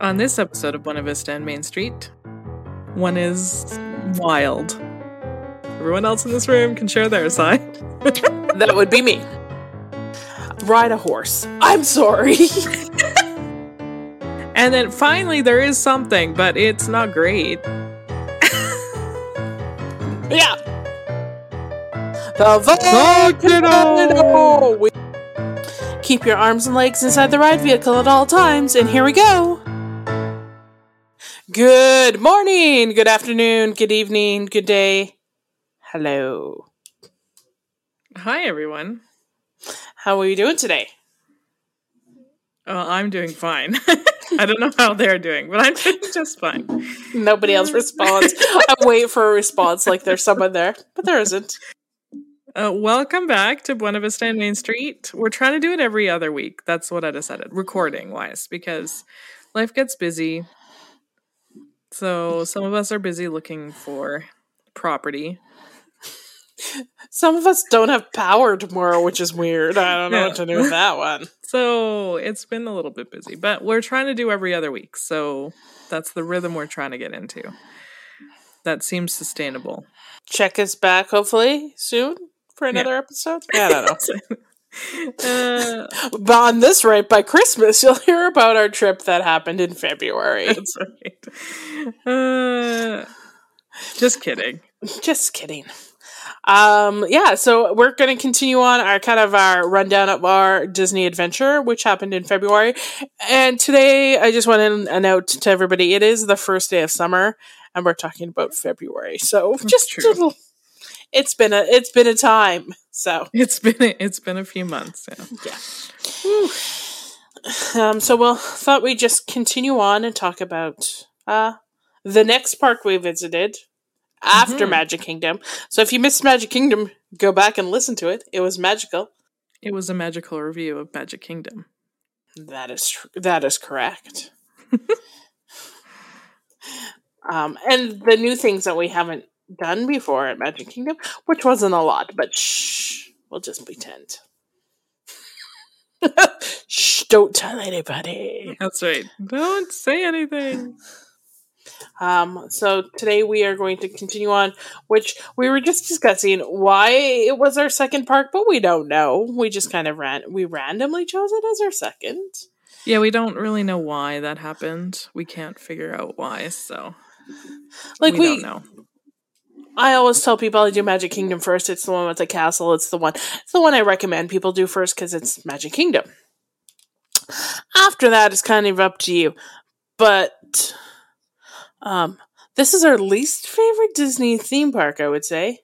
On this episode of Buena Vista and Main Street, one is wild. Everyone else in this room can share their side. That would be me. Ride a horse. I'm sorry. and then finally, there is something, but it's not great. yeah. The volcano. Keep your arms and legs inside the ride vehicle at all times, and here we go. Good morning, good afternoon, good evening, good day. Hello. Hi, everyone. How are you doing today? Well, I'm doing fine. I don't know how they're doing, but I'm doing just fine. Nobody else responds. I wait for a response like there's someone there, but there isn't. Uh, welcome back to Buena Vista and Main Street. We're trying to do it every other week. That's what I decided, recording wise, because life gets busy. So some of us are busy looking for property. Some of us don't have power tomorrow, which is weird. I don't know Yeah. what to do with that one. So it's been a little bit busy, but we're trying to do every other week. So that's the rhythm we're trying to get into. That seems sustainable. Check us back hopefully soon for another episode. Yeah, I don't know. Uh, But on this rate, by Christmas, you'll hear about our trip that happened in February. that's right. Uh, just kidding. Just kidding. Um, yeah, so we're going to continue on our kind of our rundown of our Disney adventure, which happened in February. And today, I just want to note to everybody, it is the first day of summer, and we're talking about February. So just a little. It's been a it's been a time. So It's been it's been a few months. Yeah. yeah. um, so we'll thought we'd just continue on and talk about uh the next park we visited after Mhm. Magic Kingdom. So if you missed Magic Kingdom, go back and listen to it. It was magical. It was a magical review of Magic Kingdom. That is tr- that is correct. um, and the new things that we haven't done before at Magic Kingdom, which wasn't a lot, but shh, we'll just pretend. shh, don't tell anybody. That's right. Don't say anything. Um, so today we are going to continue on, which we were just discussing why it was our second park, but we don't know. We just kind of ran, we randomly chose it as our second. Yeah, we don't really know why that happened. We can't figure out why, so Like we, we, don't know. I always tell people I do Magic Kingdom first. It's the one with the castle. It's the one. It's the one I recommend people do first because it's Magic Kingdom. After that, it's kind of up to you. But um, this is our least favorite Disney theme park. I would say.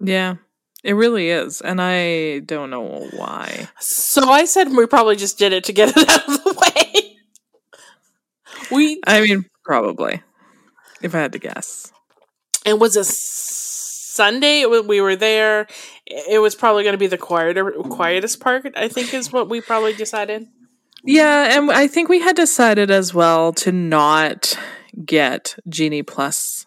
Yeah, it really is, and I don't know why. So I said we probably just did it to get it out of the way. We I mean, probably, if I had to guess. It was a Sunday. when We were there. It was probably going to be the quieter, quietest park. I think is what we probably decided. Yeah, and I think we had decided as well to not get Genie Plus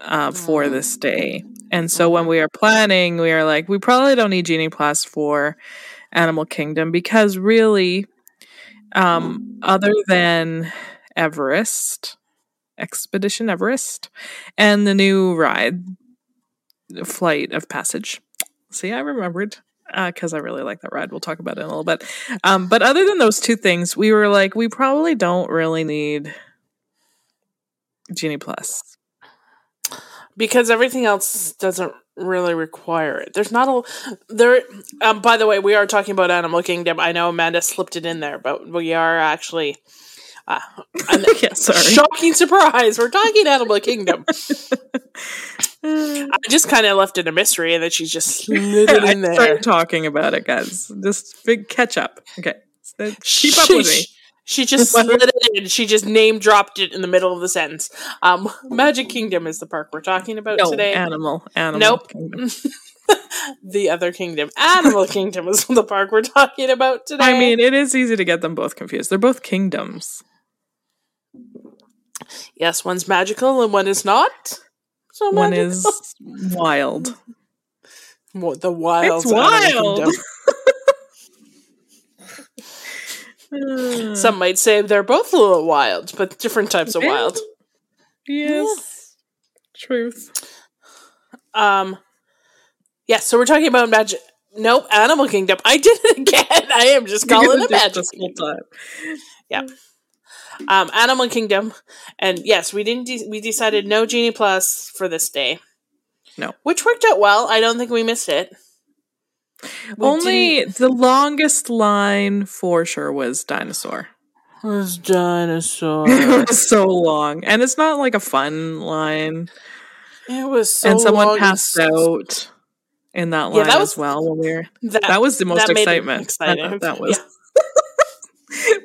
uh, for this day. And so when we are planning, we are like, we probably don't need Genie Plus for Animal Kingdom because really, um, other than Everest, Expedition Everest, and the new ride, Flight of Passage. See, I remembered because I really like that ride. We'll talk about it in a little bit. Um, but other than those two things, we were like, we probably don't really need Genie Plus. because everything else doesn't really require it. There's not a there. Um, by the way, we are talking about Animal Kingdom. I know Amanda slipped it in there, but we are actually. Uh, yeah, sorry. Shocking surprise! We're talking Animal Kingdom. I just kind of left it a mystery, and then she just slid it in there. talking about it, guys. Just big catch up. Okay, so keep up with me. She- just slid it in. She just name dropped it in the middle of the sentence. Um, Magic Kingdom is the park we're talking about No, today. animal, animal. Nope. Kingdom. the other kingdom, Animal Kingdom, is the park we're talking about today. I mean, it is easy to get them both confused. They're both kingdoms. Yes, one's magical and one is not. So One magical. is wild. Well, the wild. It's wild. Some might say they're both a little wild, but different types of wild. yes. Truth. Um, yeah, so we're talking about magic. Nope, Animal Kingdom. I did it again. I am just calling it magic. this whole time. Um, Animal Kingdom, and yes, we didn't. De- we decided no Genie Plus for this day. No. which worked out well. I don't think we missed it. We Only didn't- the longest line for sure was dinosaur. was dinosaur. it was so long, and it's not like a fun line. it was so and someone long passed out in that Yeah, line that was- as well when we were. That, That was the most excitement. That, that was.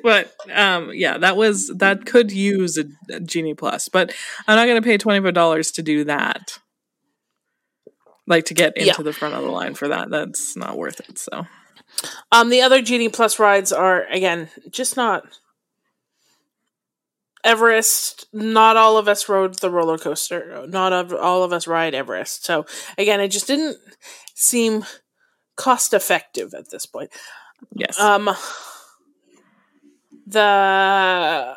but um yeah that was that could use a, a genie plus but i'm not going to pay $25 to do that like to get into Yeah. the front of the line for that that's not worth it so Um, the other Genie Plus rides are again just not Everest. Not all of us rode the roller coaster. Not all of us ride Everest. So again, it just didn't seem cost effective at this point. yes Um, the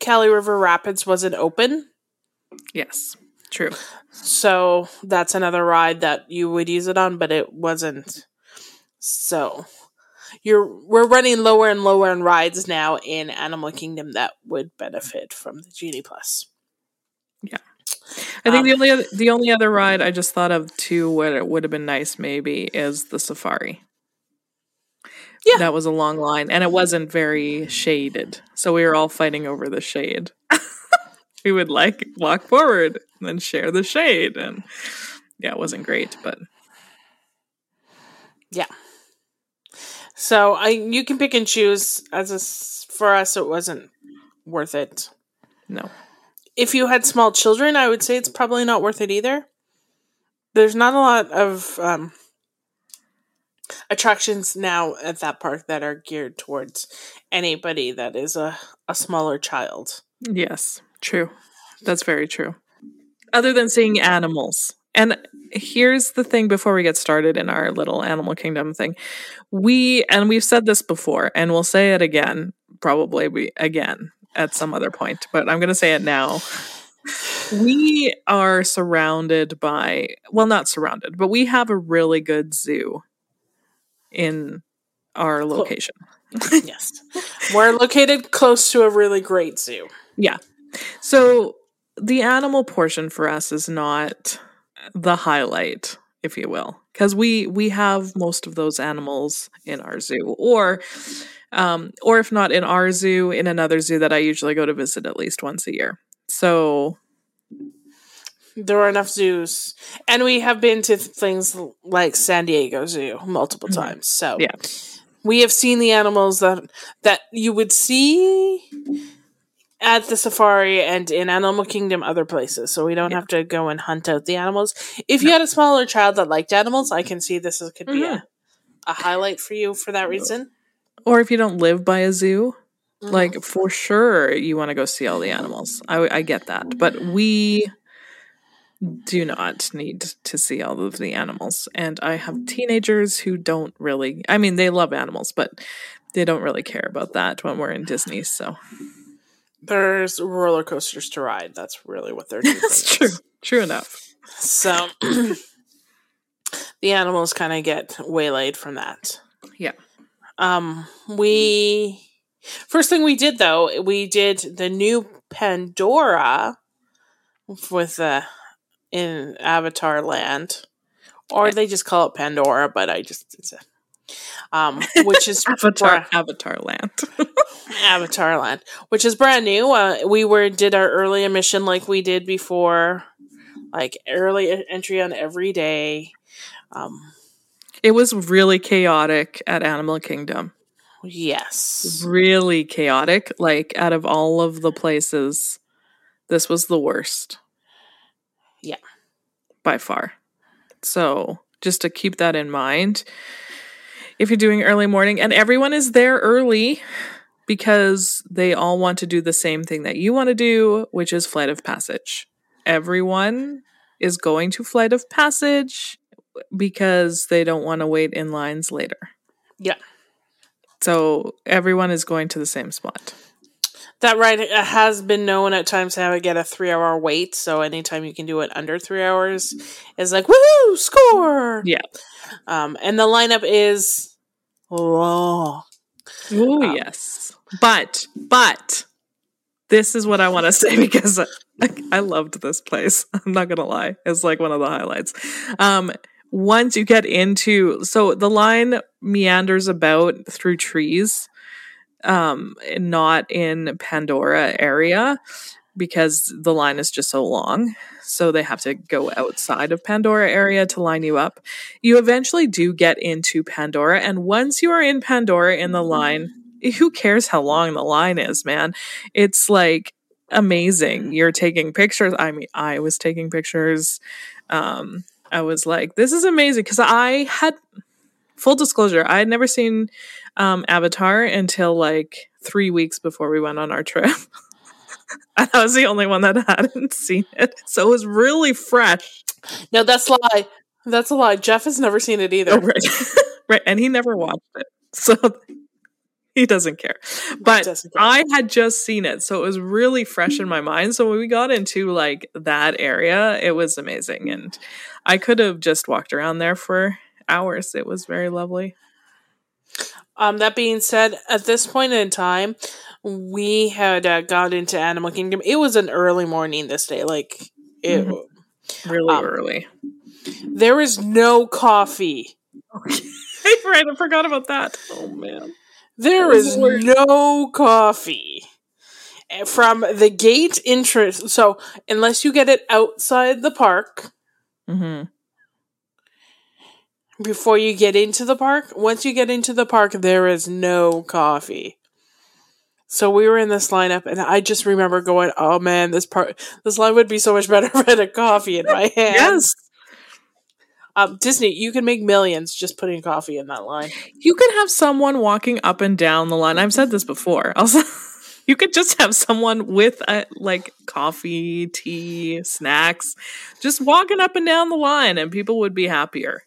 Kali River Rapids wasn't open, yes true so that's another ride that you would use it on, but it wasn't. So you're we're running lower and lower on rides now in Animal Kingdom that would benefit from the Genie Plus. Yeah. I think Um, the only other, the only other ride i just thought of too what it would have been nice maybe is the safari Yeah. that was a long line and it wasn't very shaded so we were all fighting over the shade we would like walk forward and then share the shade and yeah it wasn't great but yeah. So I you can pick and choose. As a for us, it wasn't worth it. no if you had small children, I would say it's probably not worth it either. There's not a lot of um, attractions now at that park that are geared towards anybody that is a, a smaller child. Yes, true. That's very true. Other than seeing animals. And here's the thing before we get started in our little animal kingdom thing. We and we've said this before and we'll say it again, probably we, again at some other point, but I'm going to say it now. We are surrounded by well not surrounded, but we have a really good zoo in our location. yes. We're located close to a really great zoo. Yeah. So the animal portion for us is not the highlight, if you will, because we we have most of those animals in our zoo, or um, or if not in our zoo, in another zoo that I usually go to visit at least once a year. So There are enough zoos. And we have been to things like San Diego Zoo multiple Mhm. times. So Yeah. we have seen the animals that that you would see at the safari and in Animal Kingdom other places. So we don't Yeah. have to go and hunt out the animals. If you had a smaller child that liked animals, I can see this could be Mhm. a, a highlight for you for that reason. or if you don't live by a zoo, Mhm. like for sure you want to go see all the animals. I, I get that, but we do not need to see all of the animals. And I have teenagers who don't really. I mean, they love animals, but they don't really care about that when we're in Disney. So there's roller coasters to ride. That's really what they're doing. that's true. True enough. So the animals kind of get waylaid from that. Yeah. Um, we first thing we did though, we did the new Pandora with the in Avatar Land, or they just call it Pandora, but I just it's a um, which is Avatar. Avatar Land. Avatar Land, which is brand new. Uh, we were did our early emission like we did before, like early entry on every day. Um, it was really chaotic at Animal Kingdom. yes, Really chaotic. Like out of all of the places, this was the worst. Yeah. By far. So just to keep that in mind. If you're doing early morning and everyone is there early because they all want to do the same thing that you want to do, which is Flight of Passage. Everyone is going to Flight of Passage because they don't want to wait in lines later. Yeah. So everyone is going to the same spot. That ride has been known at times to have it get a three hour wait. So anytime you can do it under three hours is like woohoo score. Yeah. Um, and the lineup is long. Oh Um, yes. But but this is what I want to say because I, I loved this place. I'm not gonna lie. It's like one of the highlights. Um once you get into so the line meanders about through trees, um, not in Pandora area because the line is just so long. So they have to go outside of Pandora area to line you up. You eventually do get into Pandora, and once you are in Pandora in the line, who cares how long the line is, man? It's like amazing. You're taking pictures. I mean, I was taking pictures. Um, I was like, this is amazing because I had full disclosure, I had never seen um, Avatar until like three weeks before we went on our trip. and I was the only one that hadn't seen it. So it was really fresh. No, that's a lie. That's a lie. Jeff has never seen it either. Oh, right. right. And he never watched it. So he doesn't care. But Doesn't care. I had just seen it. So it was really fresh in my mind. So when we got into like that area, it was amazing. And I could have just walked around there for hours. It was very lovely. Um, that being said, at this point in time, we had uh, got into Animal Kingdom. It was an early morning this day. Like, it, Mhm. Really Um, early. there is no coffee. right. I forgot about that. Oh, man. There is weird. no coffee Eh, from the gate entrance. So, unless you get it outside the park hmm before you get into the park, once you get into the park, there is no coffee. So we were in this lineup, and I just remember going, "Oh man, this part, this line would be so much better if I had a coffee in my hand." Yes. Um, Disney, you can make millions just putting coffee in that line. You could have someone walking up and down the line. I've said this before. Also, you could just have someone with a, like coffee, tea, snacks, just walking up and down the line, and people would be happier.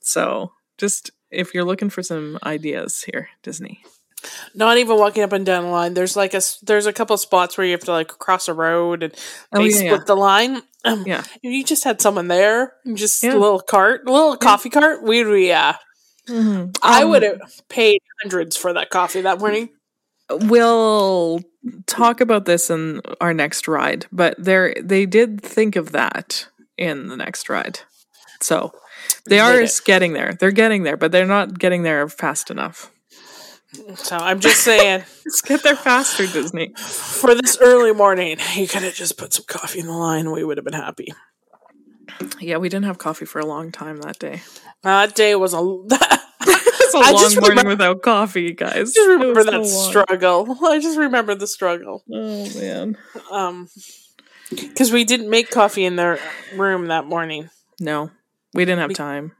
So, just if you're looking for some ideas here, Disney. Not even walking up and down the line. There's like a there's a couple spots where you have to like cross a road and Oh, they yeah, split yeah. the line. Um, Yeah. you just had someone there, just Yeah. a little cart, a little coffee cart. We'd be, uh, I Um, would have paid hundreds for that coffee that morning. We'll talk about this in our next ride, but they they did think of that in the next ride. So they are getting there. They're getting there, but they're not getting there fast enough. So I'm just saying, Let's get there faster, Disney. for this early morning, you could have just put some coffee in the line. We would have been happy. Yeah, we didn't have coffee for a long time that day. That day was a. It's a I long just morning remember- without coffee, guys. I just remember that so struggle. I just remember the struggle. Oh man. Um, because we didn't make coffee in their room that morning. No, we didn't have Be- time.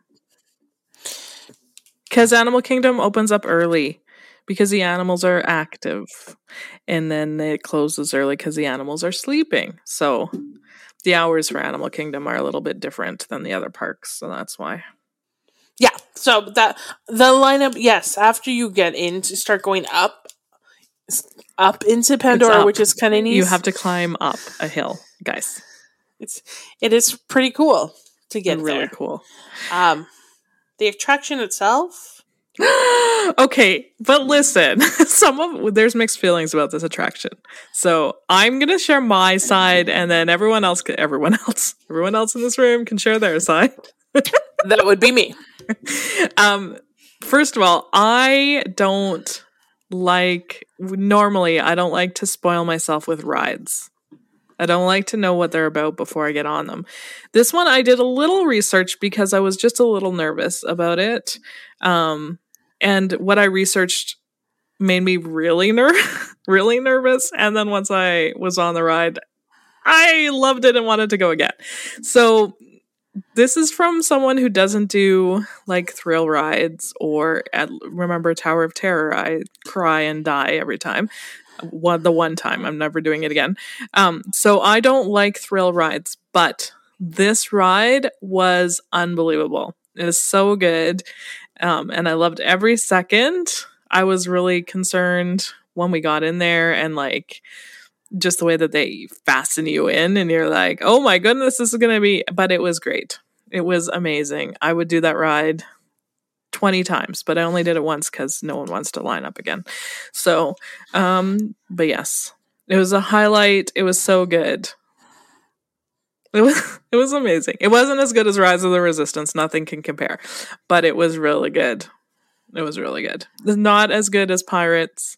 Because Animal Kingdom opens up early because the animals are active, and then it closes early because the animals are sleeping. So the hours for Animal Kingdom are a little bit different than the other parks, so that's why. Yeah. So that the lineup, yes. After you get in, to start going up, up into Pandora, up. which is kind of neat. You have to climb up a hill, guys. It's it is pretty cool to get really there. cool. Um, the attraction itself. okay, but listen, some of there's mixed feelings about this attraction. So I'm gonna share my side, and then everyone else, everyone else, everyone else in this room can share their side. That would be me. Um, first of all, I don't like normally. I don't like to spoil myself with rides. I don't like to know what they're about before I get on them. This one, I did a little research because I was just a little nervous about it. Um, and what I researched made me really ner- really nervous. And then once I was on the ride, I loved it and wanted to go again. So this is from someone who doesn't do like thrill rides or at, remember Tower of Terror. I cry and die every time. One the one time I'm never doing it again. Um, so I don't like thrill rides, but this ride was unbelievable. It was so good, um, and I loved every second I was really concerned when we got in there and like just the way that they fasten you in and you're like, "Oh my goodness, this is going to be." But it was great. It was amazing. I would do that ride 20 times, but I only did it once cuz no one wants to line up again. So, um but yes. It was a highlight. It was so good. It was it was amazing. It wasn't as good as Rise of the Resistance, nothing can compare, but it was really good. It was really good. Not as good as Pirates,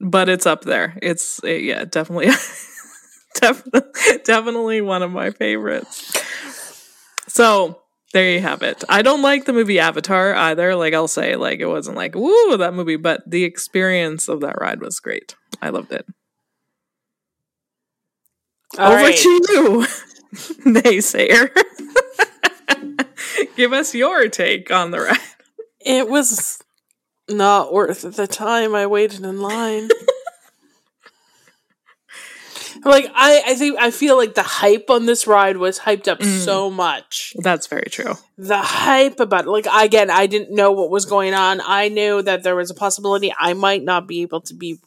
but it's up there. It's uh, yeah, definitely definitely definitely one of my favorites. So, there you have it. I don't like the movie Avatar either. Like I'll say like it wasn't like woo that movie, but the experience of that ride was great. I loved it. All Over right. to you, naysayer. Give us your take on the ride. It was not worth the time I waited in line. like I, I think I feel like the hype on this ride was hyped up Mm. so much. That's very true. The hype about like again, I didn't know what was going on. I knew that there was a possibility I might not be able to be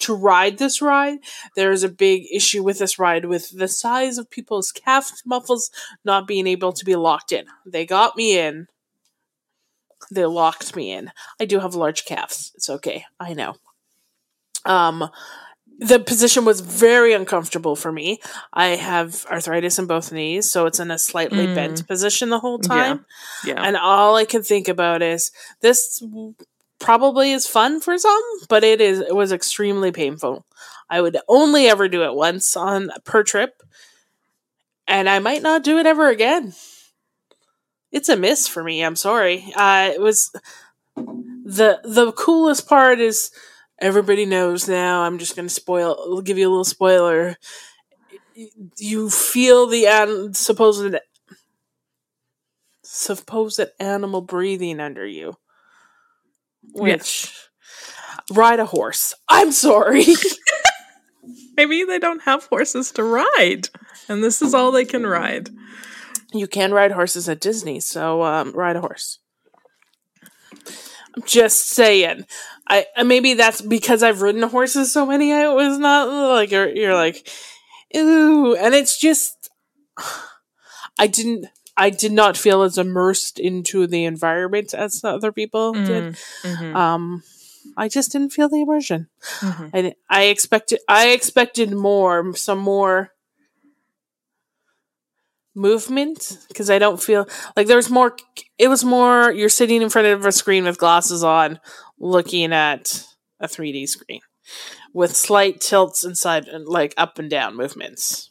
to ride this ride. There is a big issue with this ride with the size of people's calf muffles not being able to be locked in. They got me in. They locked me in. I do have large calves. It's okay. I know. Um the position was very uncomfortable for me. I have arthritis in both knees, so it's in a slightly Mm. bent position the whole time. Yeah. And all I can think about is this probably is fun for some, but it is it was extremely painful. I would only ever do it once on per trip, and I might not do it ever again. It's a miss for me. I'm sorry. Uh, it was the the coolest part is everybody knows now. I'm just going to spoil. I'll give you a little spoiler. You feel the an- supposed supposed animal breathing under you. Which ride a horse. I'm sorry. Maybe they don't have horses to ride, and this is all they can ride. you can ride horses at Disney, so um, ride a horse. Just saying. I maybe that's because I've ridden horses so many. I was not like you're, you're like, ooh, and it's just I didn't. I did not feel as immersed into the environment as other people did. Mhm. Um, I just didn't feel the immersion. Mhm. I, I expected I expected more, some more movement because I don't feel like there's more. It was more you're sitting in front of a screen with glasses on, looking at a 3D screen with slight tilts inside, and like up and down movements.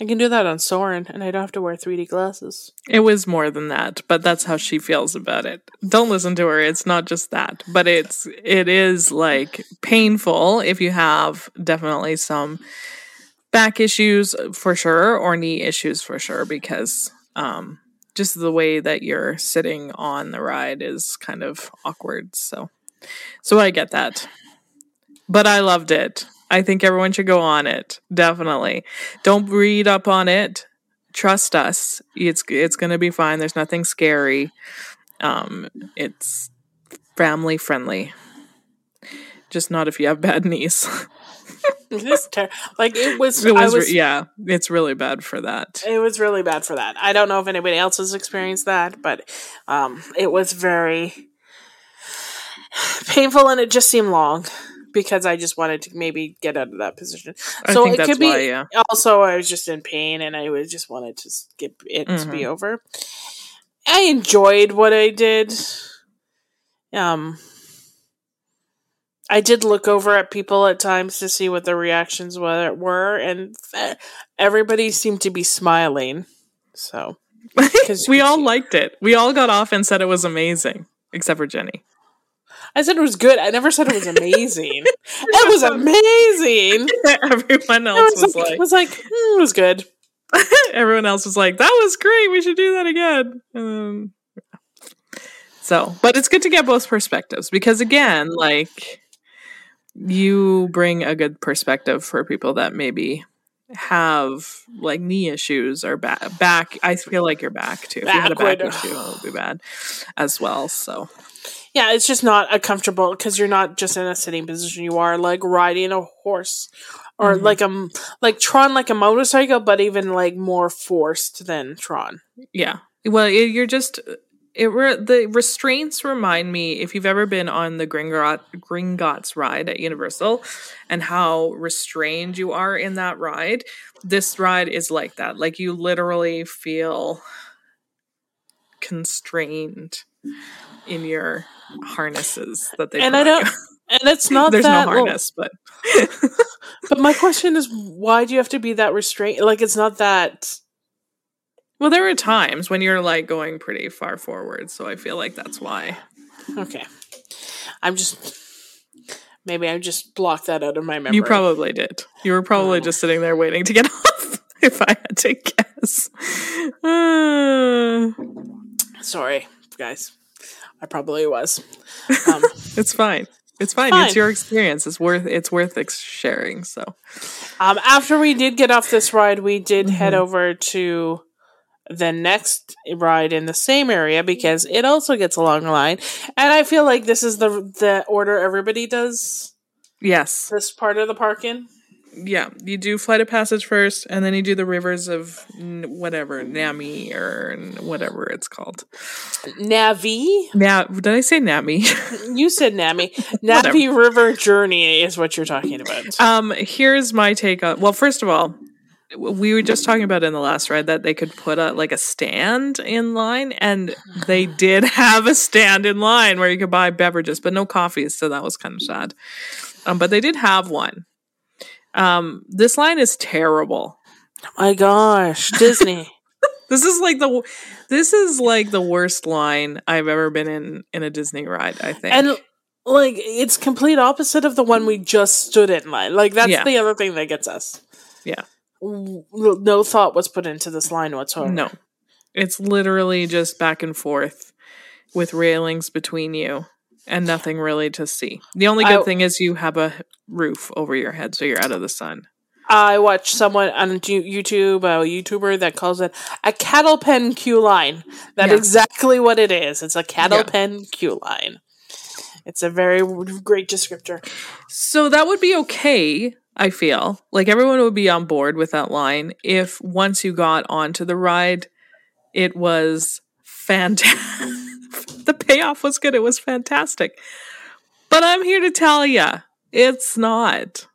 I can do that on Soarin', and I don't have to wear 3D glasses. It was more than that, but that's how she feels about it. Don't listen to her. It's not just that, but it's it is like painful if you have definitely some back issues for sure or knee issues for sure because um just the way that you're sitting on the ride is kind of awkward. So so I get that. But I loved it. I think everyone should go on it. Definitely. Don't read up on it trust us it's it's going to be fine there's nothing scary um it's family friendly just not if you have bad knees It's ter- like it was. it I was, was yeah it's really bad for that It was really bad for that. I don't know if anybody else has experienced that, but um, it was very painful, and it just seemed long because I just wanted to maybe get out of that position. i so it could be. why yeah Also, I was just in pain, and I was just wanted to skip it to Mm-hmm. be over. I enjoyed what I did. Um, I did look over at people at times to see what their reactions were, and everybody seemed to be smiling. So, we all liked it we all got off and said it was amazing except for jenny I said it was good. I never said it was amazing. it was amazing. everyone else was, was like, like was like, "Hmm, it was good. everyone else was like that was great we should do that again um, so but it's good to get both perspectives because again like you bring a good perspective for people that maybe have like knee issues or back back i feel like you're back too if you had a back issue it would be bad as well so Yeah, it's just not a comfortable because you're not just in a sitting position. You are like riding a horse, or Mhm. like a like Tron, like a motorcycle, but even like more forced than Tron. yeah well you're just it re- the restraints remind me if you've ever been on the Gringot Gringotts ride at Universal and how restrained you are in that ride this ride is like that like you literally feel constrained in your harnesses that they And I don't-. And it's not there's that no well, harness but but my question is, why do you have to be that restrained? Like, it's not that. Well there are times when you're like going pretty far forward so i feel like that's why Okay, I'm just maybe I just blocked that out of my memory. You probably did. You were probably Oh. just sitting there waiting to get off, if I had to guess. Uh, sorry, guys. I probably was. Um, it's fine. It's fine. Fine. It's your experience. It's worth. It's worth sharing. So Um, after we did get off this ride, we did head Mhm. over to the next ride in the same area because it also gets a long line, and I feel like this is the the order everybody does yes, this part of the park in. yeah. You do flight of passage first, and then you do the rivers of n- whatever Nami or n- whatever it's called. Navi, Now, did I say Nami? you said Nami. Navi River Journey is what you're talking about. Um, here's my take on. Well, first of all, we were just talking about in the last ride that they could put a like a stand in line, and they did have a stand in line where you could buy beverages, but no coffees. So that was kind of sad. Um, but they did have one. Um, this line is terrible. My gosh, Disney. This is like the this is like the worst line I've ever been in in a Disney ride. I think. and like it's complete opposite of the one we just stood in line. Like that's Yeah. the other thing that gets us. Yeah. No thought was put into this line whatsoever. No. It's literally just back and forth with railings between you and nothing really to see. The only good I- thing is you have a roof over your head so you're out of the sun. I watched someone on YouTube, a YouTuber that calls it a cattle pen queue line. That's Yeah. exactly what it is. It's a cattle Yeah. pen queue line. It's a very great descriptor. So that would be okay, I feel. Like everyone would be on board with that line if once you got onto the ride, it was fantastic. the payoff was good. It was fantastic. But I'm here to tell you, it's not.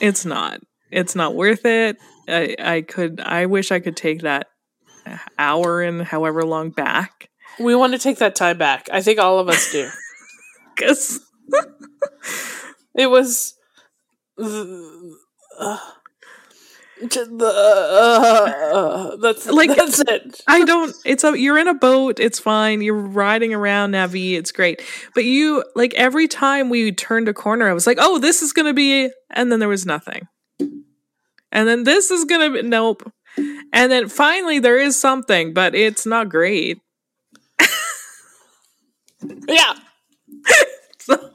It's not. It's not worth it. I, I could. I wish I could take that hour and however long back. We want to take that time back. I think all of us do. Because It was. Uh, that's Like- like that's it. I don't. It's a. You're in a boat. It's fine. You're riding around Navi. It's great. But you like every time we turned a corner, I was like, "Oh, this is gonna be," and then there was nothing. And then this is gonna be nope. And then finally there is something, but it's not great. Yeah, So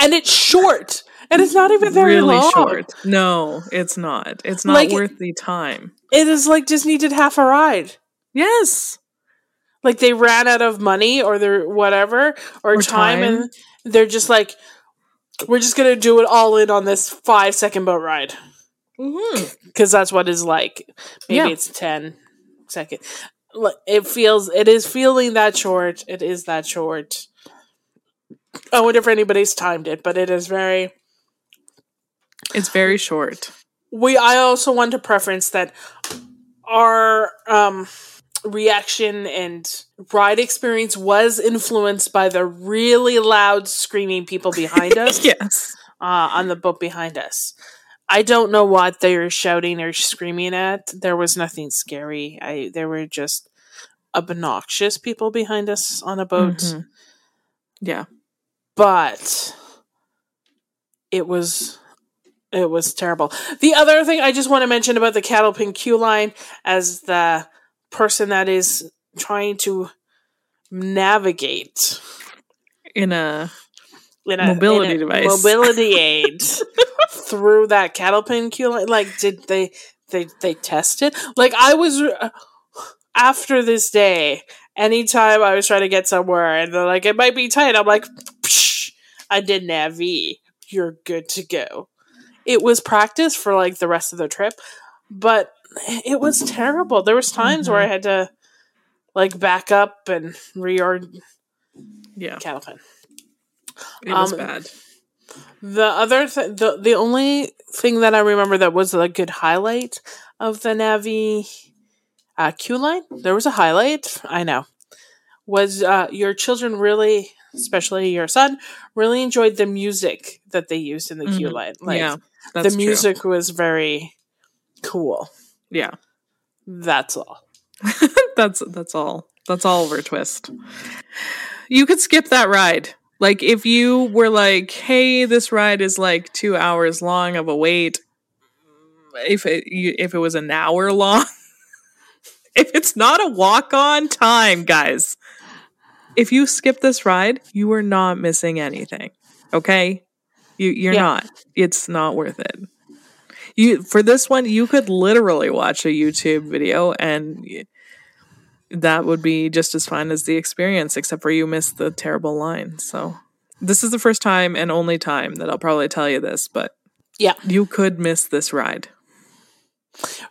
and it's short, and it's not even very really long. short. No, it's not. It's not Like- worth the time. It is like Disney did half a ride. Yes. Like they ran out of money or their whatever or, Or time, time. and they're just like, we're just gonna do it all in on this five second boat ride mm-hmm. because that's what it's like. Maybe Yeah. it's ten second. It feels it is feeling that short. It is that short. I wonder if anybody's timed it, but it is very. It's very short. we i also want to preference that our um reaction and ride experience was influenced by the really loud screaming people behind us yes. uh, on the boat behind us i don't know what they were shouting or screaming at there was nothing scary i there were just obnoxious people behind us on a boat Mhm. Yeah. but it was it was terrible. The other thing I just want to mention about the cattle pin queue line as the person that is trying to navigate In a in a Mobility in a device. mobility aid through that cattle pin queue line? Like, did they they they test it? Like, I was uh, after this day. Anytime I was trying to get somewhere and they're like, it might be tight, I'm like, Psh, I did Navi. You're good to go. It was practice for like the rest of the trip, but it was terrible. There was times where I had to like back up and reorder Yeah, cattle pin. it was Um, bad. The other th- the the only thing that I remember that was a good highlight of the Navi uh, queue line, there was a highlight. I know was uh, your children really, especially your son, really enjoyed the music that they used in the queue Mhm. line. Like yeah, the that's true. music was very cool. Yeah, That's all. that's that's all. That's all over twist. You could skip that ride. Like if you were like, "Hey, this ride is like two hours long of a wait." If it you, if it was an hour long, if it's not a walk on time, guys, if you skip this ride, you are not missing anything. Okay, you you're Yeah. not. It's not worth it. You for this one, you could literally watch a YouTube video and. that would be just as fine as the experience, except for you missed the terrible line. So, this is the first time and only time that I'll probably tell you this, but Yeah. you could miss this ride.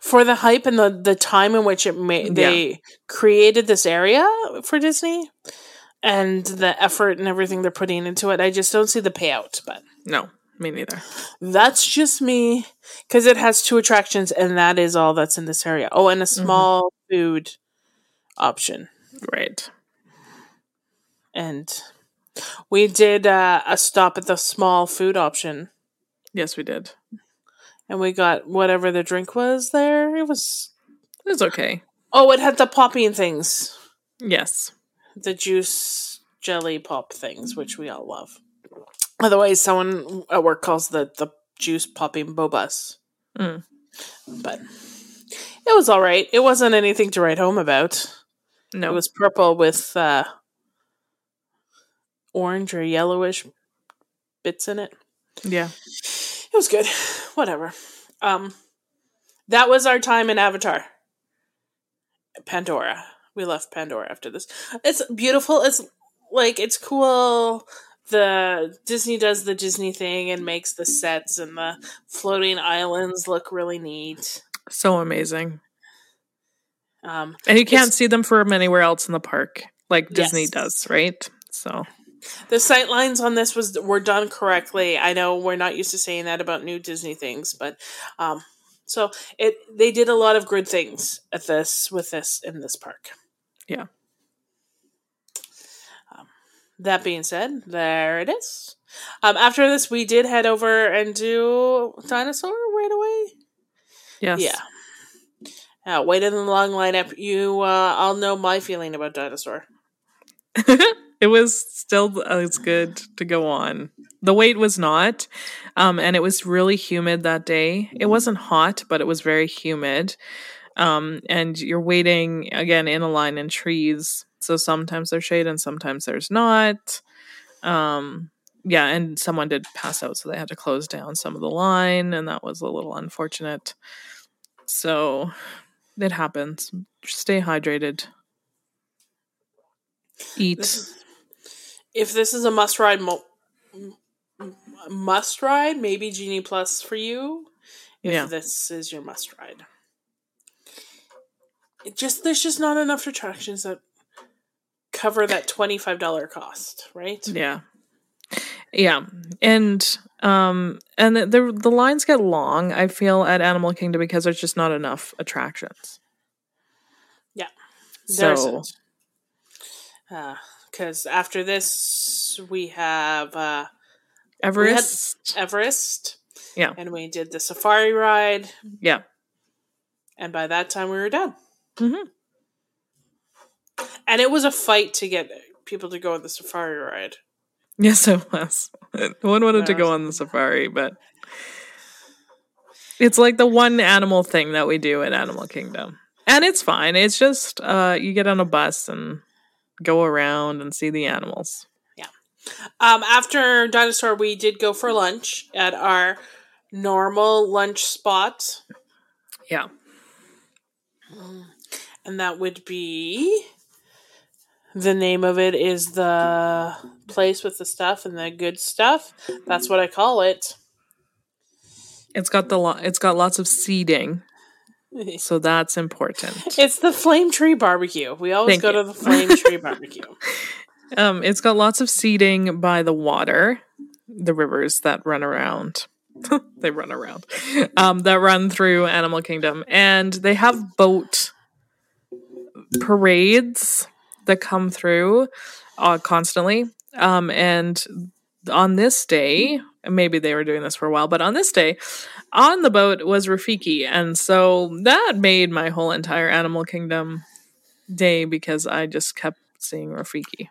For the hype and the, the time in which it made they created this area for Disney and the effort and everything they're putting into it, I just don't see the payout. But No, me neither. That's just me because it has two attractions, and that is all that's in this area. Oh, and a small food option. Right. And we did uh, a stop at the small food option, Yes, we did. and we got whatever the drink was there. It was It was okay. oh, it had the popping things, Yes. The juice jelly pop things, which we all love. Otherwise, someone at work calls the the juice popping bobas. Mm. But it was all right. It wasn't anything to write home about. No. It was purple with uh, orange or yellowish bits in it. yeah. It was good. Whatever. Um, that was our time in Avatar. Pandora. We left Pandora after this. It's beautiful. It's like it's cool. The Disney does the Disney thing and makes the sets and the floating islands look really neat. So amazing. Um, And you can't see them from anywhere else in the park like Disney Yes. does, right? So, The sight lines on this was were done correctly. I know we're not used to saying that about new Disney things, but um, so it they did a lot of good things at this with this in this park. Yeah. Um, that being said, there it is. Um, after this, we did head over and do dinosaur right away. yes. Yeah. Uh, wait in the long lineup. You, uh, I'll know my feeling about dinosaur. it was still as good to go on. The wait was not, um, and it was really humid that day. It wasn't hot, but it was very humid. Um, and you're waiting again in a line in trees, so sometimes there's shade and sometimes there's not. Um, yeah, and someone did pass out, so they had to close down some of the line, and that was a little unfortunate. So it happens. Stay hydrated. Eat. This is- if this is a must ride, mo- must ride, maybe Genie Plus for you. If Yeah. this is your must ride, it just there's just not enough attractions that cover that twenty five dollar cost, right? Yeah. Yeah. And um and the, the the lines get long, I feel at Animal Kingdom because there's just not enough attractions. There's So. Because after this, we have uh, Everest. Everest. Yeah. And we did the safari ride. Yeah. And by that time, we were done. Hmm And it was a fight to get people to go on the safari ride. Yes, it was. No one wanted to go on the safari, but it's like the one animal thing that we do at Animal Kingdom. And it's fine. It's just uh you get on a bus and go around and see the animals. Um, after Dinosaur, we did go for lunch at our normal lunch spot. Yeah. And that would be the name of it is the place with the stuff and the good stuff. That's what I call it. It's got the lo- it's got lots of seating. So that's important. It's the Flame Tree Barbecue. We always Thank go you. to the Flame Tree Barbecue. Um, it's got lots of seating by the water, the rivers that run around. they run around. Um, that run through Animal Kingdom, and they have boat parades that come through uh, constantly. Um, and on this day, maybe they were doing this for a while, but on this day, on the boat was Rafiki, and so that made my whole entire Animal Kingdom day because I just kept seeing Rafiki.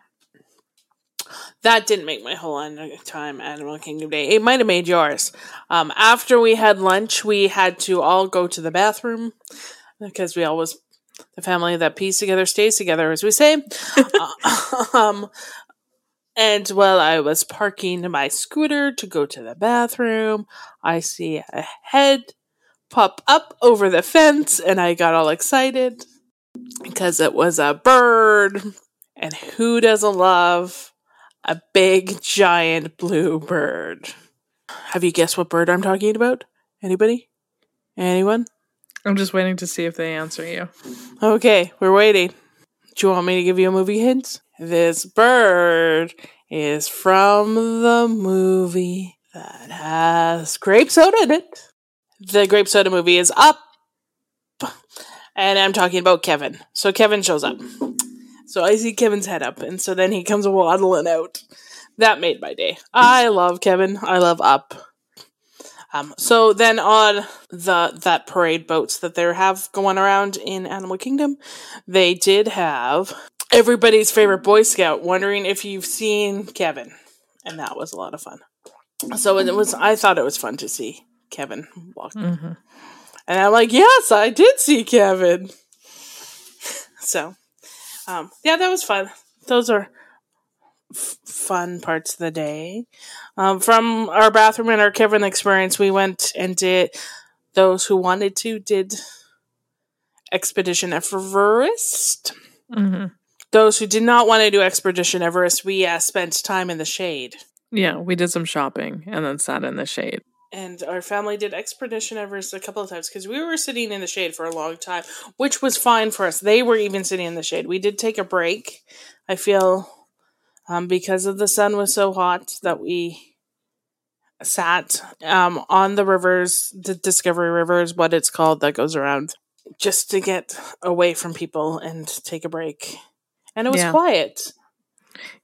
That didn't make my whole time Animal Kingdom Day. It might have made yours. Um, after we had lunch, we had to all go to the bathroom because we always the family that pees together stays together, as we say. Uh, um, and while I was parking my scooter to go to the bathroom, I see a head pop up over the fence, and I got all excited because it was a bird. And who doesn't love a big giant blue bird? Have you guessed what bird I'm talking about? Anybody? Anyone? I'm just waiting to see if they answer you. Okay, we're waiting. Do you want me to give you a movie hint? This bird is from the movie that has grape soda in it. The grape soda movie is up. And I'm talking about Kevin. So Kevin shows up. So I see Kevin's head up, and so then he comes waddling out. That made my day. I love Kevin. I love Up. Um, so then on the that parade boats that they have going around in Animal Kingdom, they did have everybody's favorite Boy Scout wondering if you've seen Kevin, and that was a lot of fun. So it was. I thought it was fun to see Kevin walk, hmm and I'm like, yes, I did see Kevin. So, um, yeah, that was fun. Those are f- fun parts of the day. Um, from our bathroom and our Kevin experience, we went and did. Those who wanted to did Expedition Everest. hmm Those who did not want to do Expedition Everest, we uh, spent time in the shade. Yeah, we did some shopping and then sat in the shade. And our family did Expedition Everest a couple of times because we were sitting in the shade for a long time, which was fine for us. They were even sitting in the shade. We did take a break. I feel um, because of the sun was so hot that we sat um, on the rivers, the Discovery River is what it's called that goes around, just to get away from people and take a break. And it was Yeah. quiet.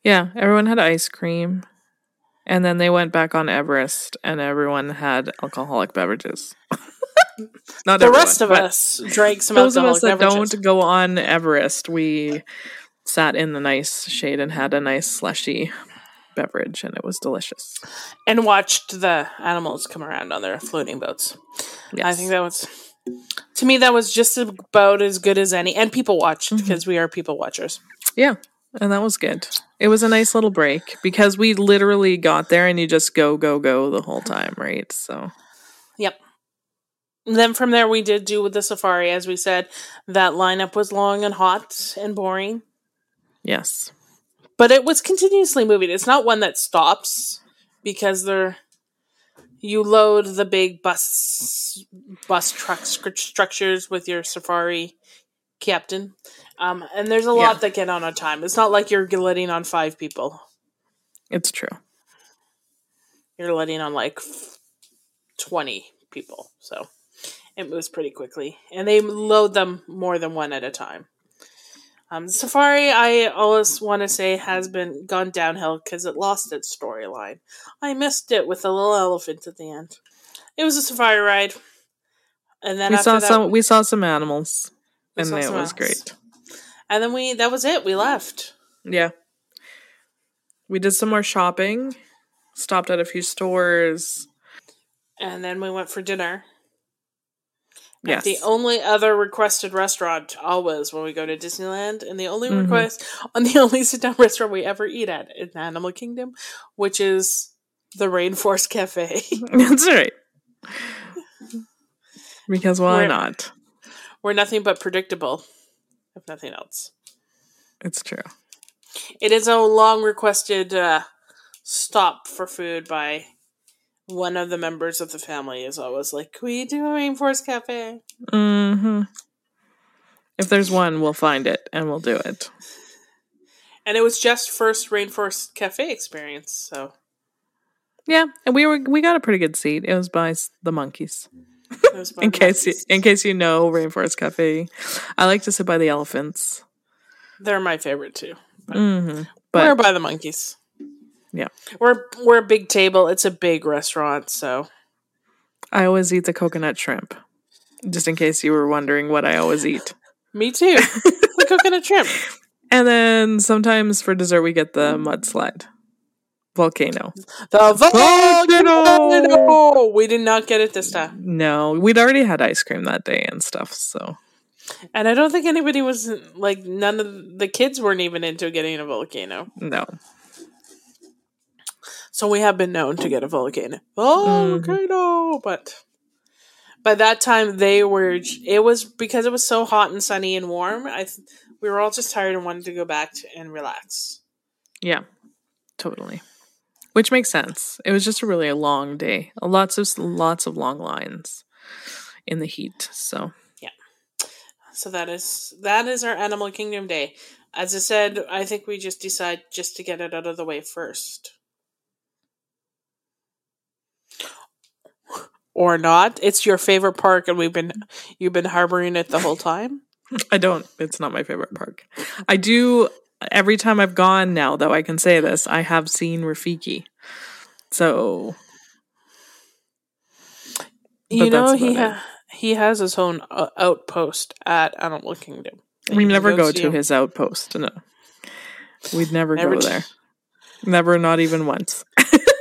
Yeah, everyone had ice cream. And then they went back on Everest and everyone had alcoholic beverages. Not The everyone, rest of us drank some Those of us that beverages. don't go on Everest, we sat in the nice shade and had a nice slushy beverage and it was delicious. and watched the animals come around on their floating boats. Yes. I think that was, to me, that was just about as good as any. And people watched Mhm. because we are people watchers. Yeah, and that was good. It was a nice little break because we literally got there and you just go, go, go the whole time, right? So, Yep. And then from there, we did do with the safari, as we said. That lineup was long and hot and boring, yes. but it was continuously moving. It's not one that stops because they're you load the big bus bus truck stru- structures with your safari captain um, and there's a lot Yeah. that get on a time it's not like you're letting on five people It's true. you're letting on like 20 people so it moves pretty quickly and they load them more than one at a time um, safari i always want to say has been gone downhill because it lost its storyline i missed it with the little elephant at the end it was a safari ride and then we saw that, some we saw some animals and it was animals. great. and then we that was it we left Yeah. We did some more shopping, stopped at a few stores. and then we went for dinner Yes. the only other requested restaurant always when we go to Disneyland, and the only Mhm. request on the only sit down restaurant we ever eat at in Animal Kingdom, which is the Rainforest Cafe. That's right. because why We're- not? We're nothing but predictable, if nothing else. It's true. It is a long requested uh, stop for food by one of the members of the family. Is always like, "Can we do a rainforest cafe?" hmm If there's one, we'll find it and we'll do it. And it was just first rainforest cafe experience, so Yeah, and we were we got a pretty good seat. It was by the monkeys. by In case you, in case you know Rainforest Cafe, I like to sit by the elephants. they're my favorite too. hmm we're by the monkeys. Yeah. we're we're a big table. It's a big restaurant, so I always eat the coconut shrimp. Just in case you were wondering what I always eat. me too. the coconut shrimp. And then sometimes for dessert we get the mudslide volcano. The Volcano! volcano. We did not get it this time, No, we'd already had ice cream that day and stuff. So and I don't think anybody was like none of the kids weren't even into getting a volcano. no, So we have been known to get a volcano. Mm. Volcano, but by that time they were. It was because it was so hot and sunny and warm. I th- we were all just tired and wanted to go back to, and relax. yeah, totally. Which makes sense. It was just a really a long day. Lots of lots of long lines in the heat. So yeah. So that is that is our Animal Kingdom day. As I said, I think we just decide just to get it out of the way first. Or not. It's your favorite park and we've been you've been harboring it the whole time. I don't. It's not my favorite park. I do every time I've gone now, though. I can say this: I have seen Rafiki. So you know he ha- he has his own uh, outpost at Animal Kingdom. we never go to him. his outpost. No, we'd never, Never go t- there. Never, not even once.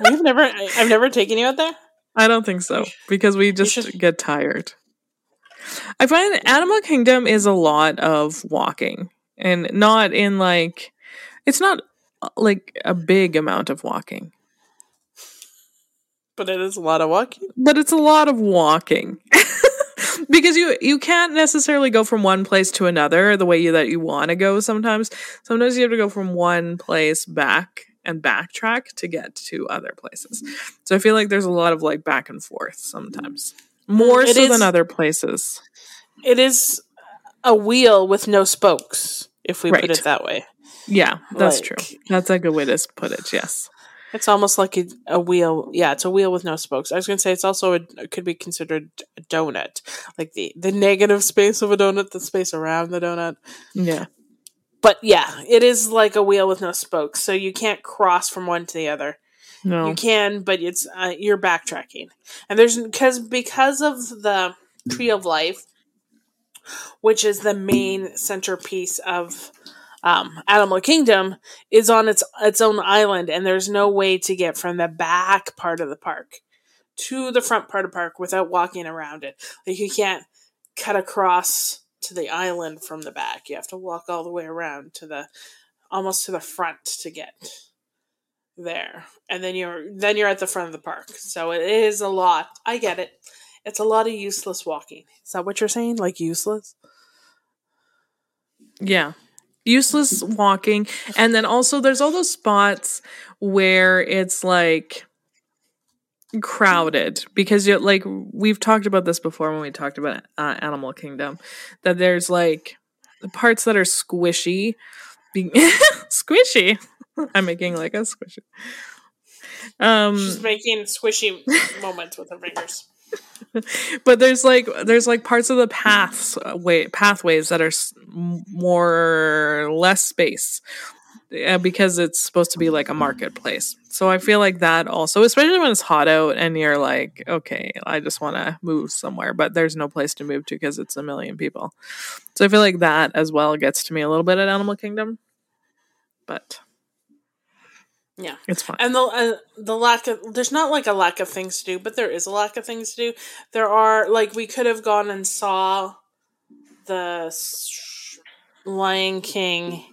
We've never I- I've never taken you out there. I don't think so because we just should- get tired. I find Animal Kingdom is a lot of walking and not in like it's not uh, like a big amount of walking, But it is a lot of walking. but it's a lot of walking. because you you can't necessarily go from one place to another the way you, that you want to go sometimes. Sometimes you have to go from one place back and backtrack to get to other places. So I feel like there's a lot of like back and forth sometimes. More It so is- than other places. It is a wheel with no spokes, if we Right. put it that way. Yeah, that's Like- true. That's a good way to put it. Yes. It's almost like a, a wheel. Yeah, it's a wheel with no spokes. I was going to say it's also a, it could be considered a donut, like the the negative space of a donut, the space around the donut. Yeah. But yeah, it is like a wheel with no spokes, so you can't cross from one to the other. No. You can, but it's uh, you're backtracking, and there's because because of the tree of life, which is the main centerpiece of um, Animal Kingdom, is on its its own island, and there's no way to get from the back part of the park to the front part of the park without walking around it. Like you can't cut across to the island from the back. You have to walk all the way around to the almost to the front to get there. And then you're then you're at the front of the park. So it is a lot. I get it. It's a lot of useless walking. Is that what you're saying? Like useless? Yeah. Useless walking. And then also there's all those spots where it's like crowded because you like we've talked about this before when we talked about uh, Animal Kingdom that there's like the parts that are squishy. Be- squishy. I'm making like a squishy. Um She's making squishy moments with her fingers. but there's like there's like parts of the paths uh, way pathways that are more less space because it's supposed to be like a marketplace so i feel like that also especially when it's hot out and you're like okay i just want to move somewhere but there's no place to move to because it's a million people so i feel like that as well gets to me a little bit at animal kingdom but Yeah. it's fine And the uh, the lack of there's not like a lack of things to do, but there is a lack of things to do. There are like we could have gone and saw the Lion King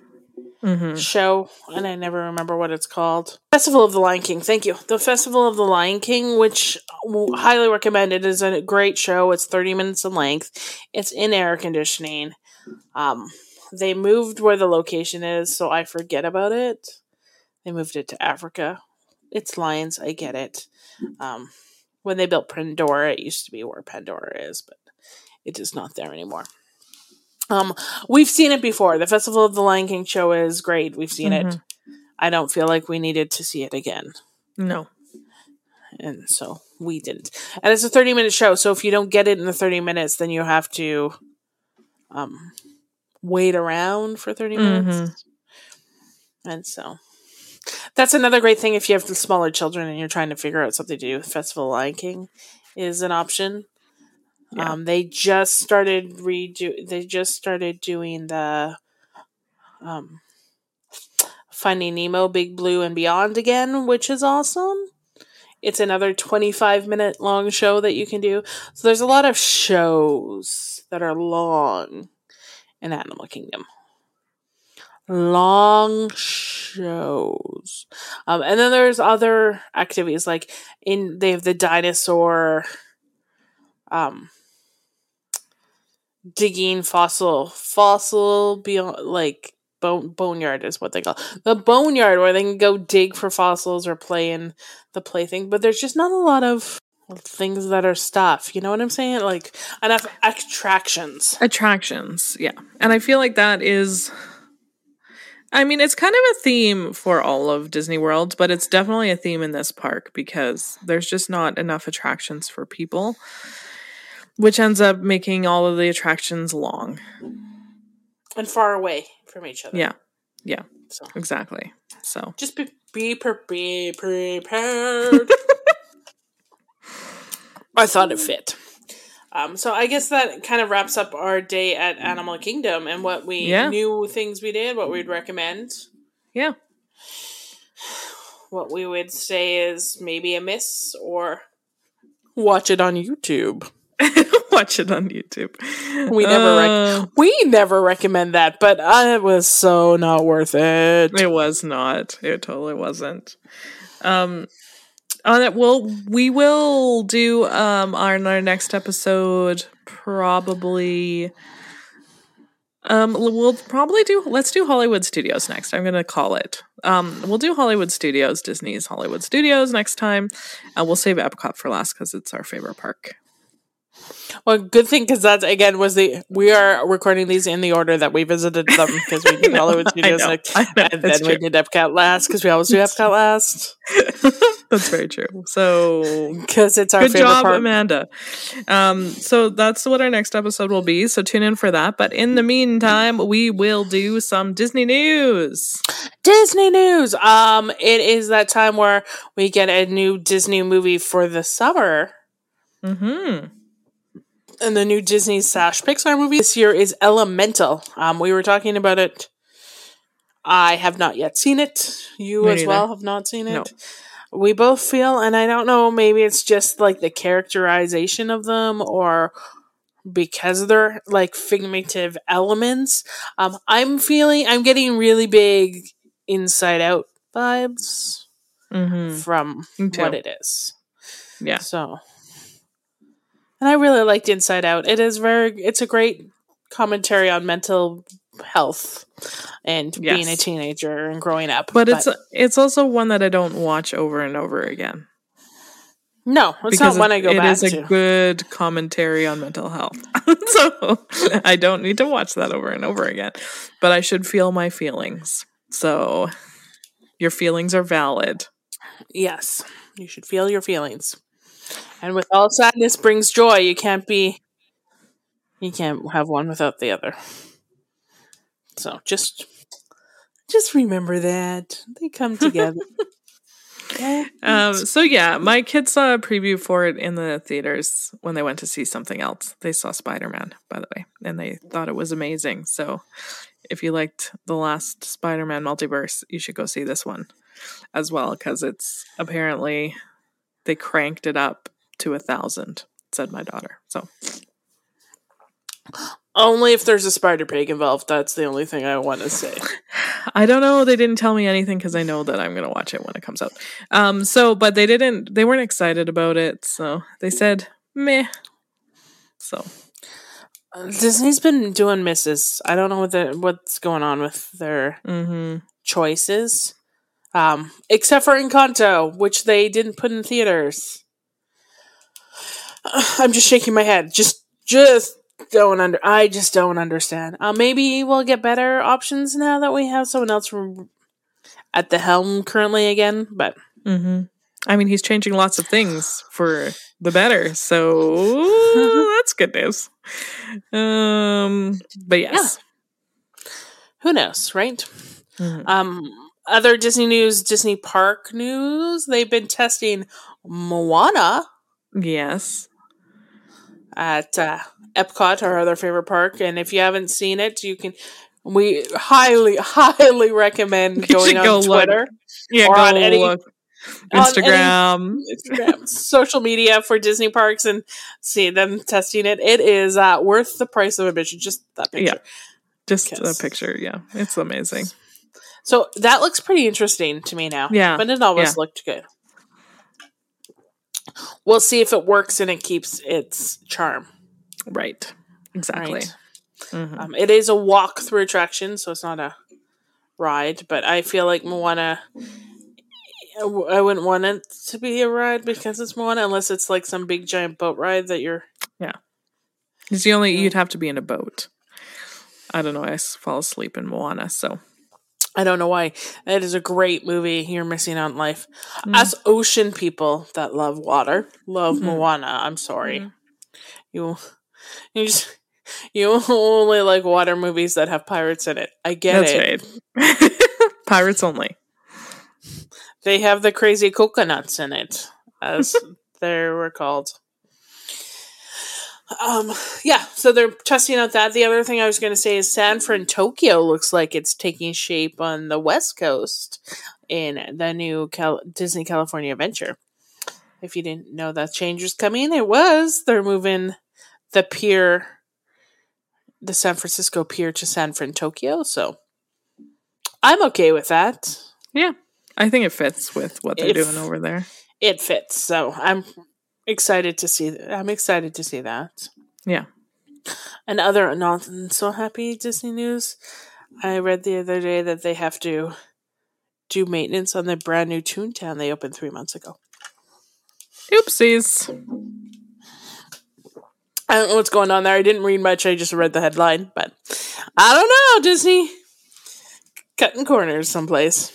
Mm-hmm. show, and I never remember what it's called. Festival of the Lion King. Thank you. The Festival of the Lion King, which highly recommended, is a great show. It's thirty minutes in length. It's in air conditioning. Um, they moved where the location is, so I forget about it. They moved it to Africa. It's lions. I get it. Um, when they built Pandora, it used to be where Pandora is, but it is not there anymore. Um, we've seen it before. The Festival of the Lion King show is great. We've seen it. Mhm. I don't feel like we needed to see it again. No. And so we didn't. And it's a 30 minute show. So if you don't get it in the 30 minutes, then you have to um, wait around for 30 minutes. And so that's another great thing if you have the smaller children and you're trying to figure out something to do. Festival of the Lion King is an option. Yeah. Um, they just started redo. They just started doing the um, Finding Nemo, Big Blue, and Beyond again, which is awesome. It's another 25 minute long show that you can do. So there's a lot of shows that are long in Animal Kingdom. Long shows. Um, and then there's other activities like in they have the dinosaur um digging fossil fossil beyond like bone boneyard is what they call the boneyard where they can go dig for fossils or play in the plaything. But there's just not a lot of things that are stuff you know what i'm saying? Like enough attractions Attractions, yeah. And I feel like that is I mean, it's kind of a theme for all of Disney World, but it's definitely a theme in this park because there's just not enough attractions for people, which ends up making all of the attractions long. and far away from each other Yeah. Yeah. so Exactly. So, just be be, pre- be prepared i thought it fit um, so I guess that kind of wraps up our day at Animal Kingdom and what we Yeah. new things we did, what we'd recommend. yeah. What we would say is maybe a miss or watch it on YouTube. Watch it on YouTube. We never rec- Uh, We never recommend that, but uh, it was so not worth it. It was not. It totally wasn't. Um on it we'll we will do um on our next episode probably um we'll probably do let's do Hollywood Studios next. I'm gonna call it. Um we'll do Hollywood Studios, Disney's Hollywood Studios next time. And we'll save Epcot for last because it's our favorite park. Well, good thing because that again was the we are recording these in the order that we visited them because we did know, Hollywood Studios next, and then it's we true. did Epcot last because we always do Epcot last That's very true. So because it's our Good job, part. Amanda. Um, so that's what our next episode will be. So tune in for that. But in the meantime, we will do some Disney news. Disney news. Um, it is that time where we get a new Disney movie for the summer. hmm And the new Disney slash Pixar movie this year is Elemental. Um, we were talking about it. I have not yet seen it. You Me as neither. well have not seen it. No. We both feel, and I don't know, maybe it's just like the characterization of them or because they're like figurative elements. Um, I'm feeling, I'm getting really big inside out vibes hmm from what it is. Yeah. So, and I really liked Inside Out. It is very, it's a great commentary on mental health and being a teenager and growing up. But it's it's also one that I don't watch over and over again. no, it's not one I go it back is a to. good commentary on mental health. so I don't need to watch that over and over again. But I should feel my feelings. So your feelings are valid. yes, you should feel your feelings. And with all sadness brings joy. You can't be, you can't have one without the other. So just, just remember that they come together. Okay? Um, so yeah, my kids saw a preview for it in the theaters when they went to see something else. They saw Spider Man, by the way, and they thought it was amazing. So if you liked the last Spider Man multiverse, you should go see this one as well because it's apparently they cranked it up to a thousand. Said my daughter. So Only if there's a spider pig involved. That's the only thing I want to say. I don't know. They didn't tell me anything because I know that I'm going to watch it when it comes out. Um, so, but they didn't. They weren't excited about it. So they said meh. So Disney's been doing misses. I don't know what the, what's going on with their hmm choices. Um, except for Encanto, which they didn't put in theaters. I'm just shaking my head. Just, just don't under. I just don't understand. Uh, maybe we'll get better options now that we have someone else from at the helm currently again. But hmm I mean, he's changing lots of things for the better. So that's good news. Um, but yes. who knows, right? Mhm. Um, other Disney news, Disney Park news. They've been testing Moana Yes. at uh, Epcot, our other favorite park. And if you haven't seen it, you can. We highly, highly recommend going on go look. Twitter, Yeah. Or on any- look. Instagram. Instagram, social media for Disney parks, and see them testing it. It is uh, worth the price of admission. Just that picture. Yeah. Just a picture. Yeah. It's amazing. So that looks pretty interesting to me now. Yeah, But it always yeah. looked good. We'll see if it works and it keeps its charm. Right. Exactly. Right. Mhm. Um, it is a walk through attraction, so it's not a ride. But I feel like Moana. I wouldn't want it to be a ride because it's Moana, unless it's like some big giant boat ride that you're. Yeah. It's the only you'd have to be in a boat. I don't know. I fall asleep in Moana, so I don't know why. It is a great movie. You're missing out on life. Mm. Us ocean people that love water love Mhm. Moana. I'm sorry. Mhm. You, you just you only like water movies that have pirates in it. I get that's it. right. Pirates only. They have the crazy coconuts in it, as they were called. Um, yeah, so they're testing out that. The other thing I was going to say is San Fransokyo looks like it's taking shape on the West Coast in the new Cal- Disney California Adventure. If you didn't know that change was coming, it was. They're moving the pier, the San Francisco pier to San Fransokyo. So I'm okay with that. Yeah, I think it fits with what they're If- doing over there. it fits. So I'm excited to see. I'm excited to see that. Yeah. And other not so happy Disney news. I read the other day that they have to do maintenance on the brand new Toontown they opened three months ago. Oopsies. I don't know what's going on there. I didn't read much. I just read the headline, but I don't know. Disney cutting corners someplace.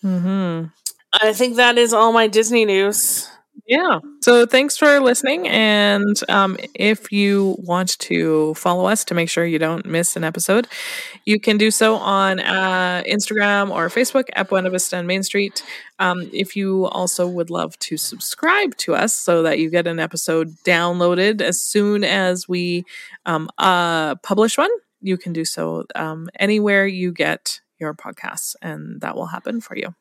Hmm. I think that is all my Disney news. Yeah. So thanks for listening. And um, if you want to follow us to make sure you don't miss an episode, you can do so on uh, Instagram or Facebook at Buena Vista and Main Street. Um, if you also would love to subscribe to us so that you get an episode downloaded as soon as we um, uh, publish one, you can do so um, anywhere you get your podcasts, and that will happen for you.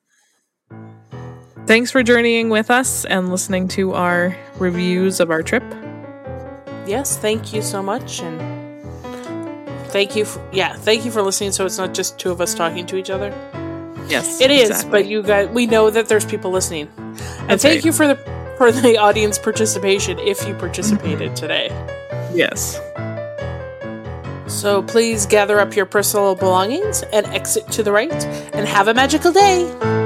Thanks for journeying with us and listening to our reviews of our trip. yes, thank you so much, and thank you. For, yeah, thank you for listening. So it's not just two of us talking to each other. Yes, It is, exactly. but you guys, we know that there's people listening, and That's thank right. you for the for the audience participation if you participated mm-hmm. today. yes. So please gather up your personal belongings and exit to the right, and have a magical day.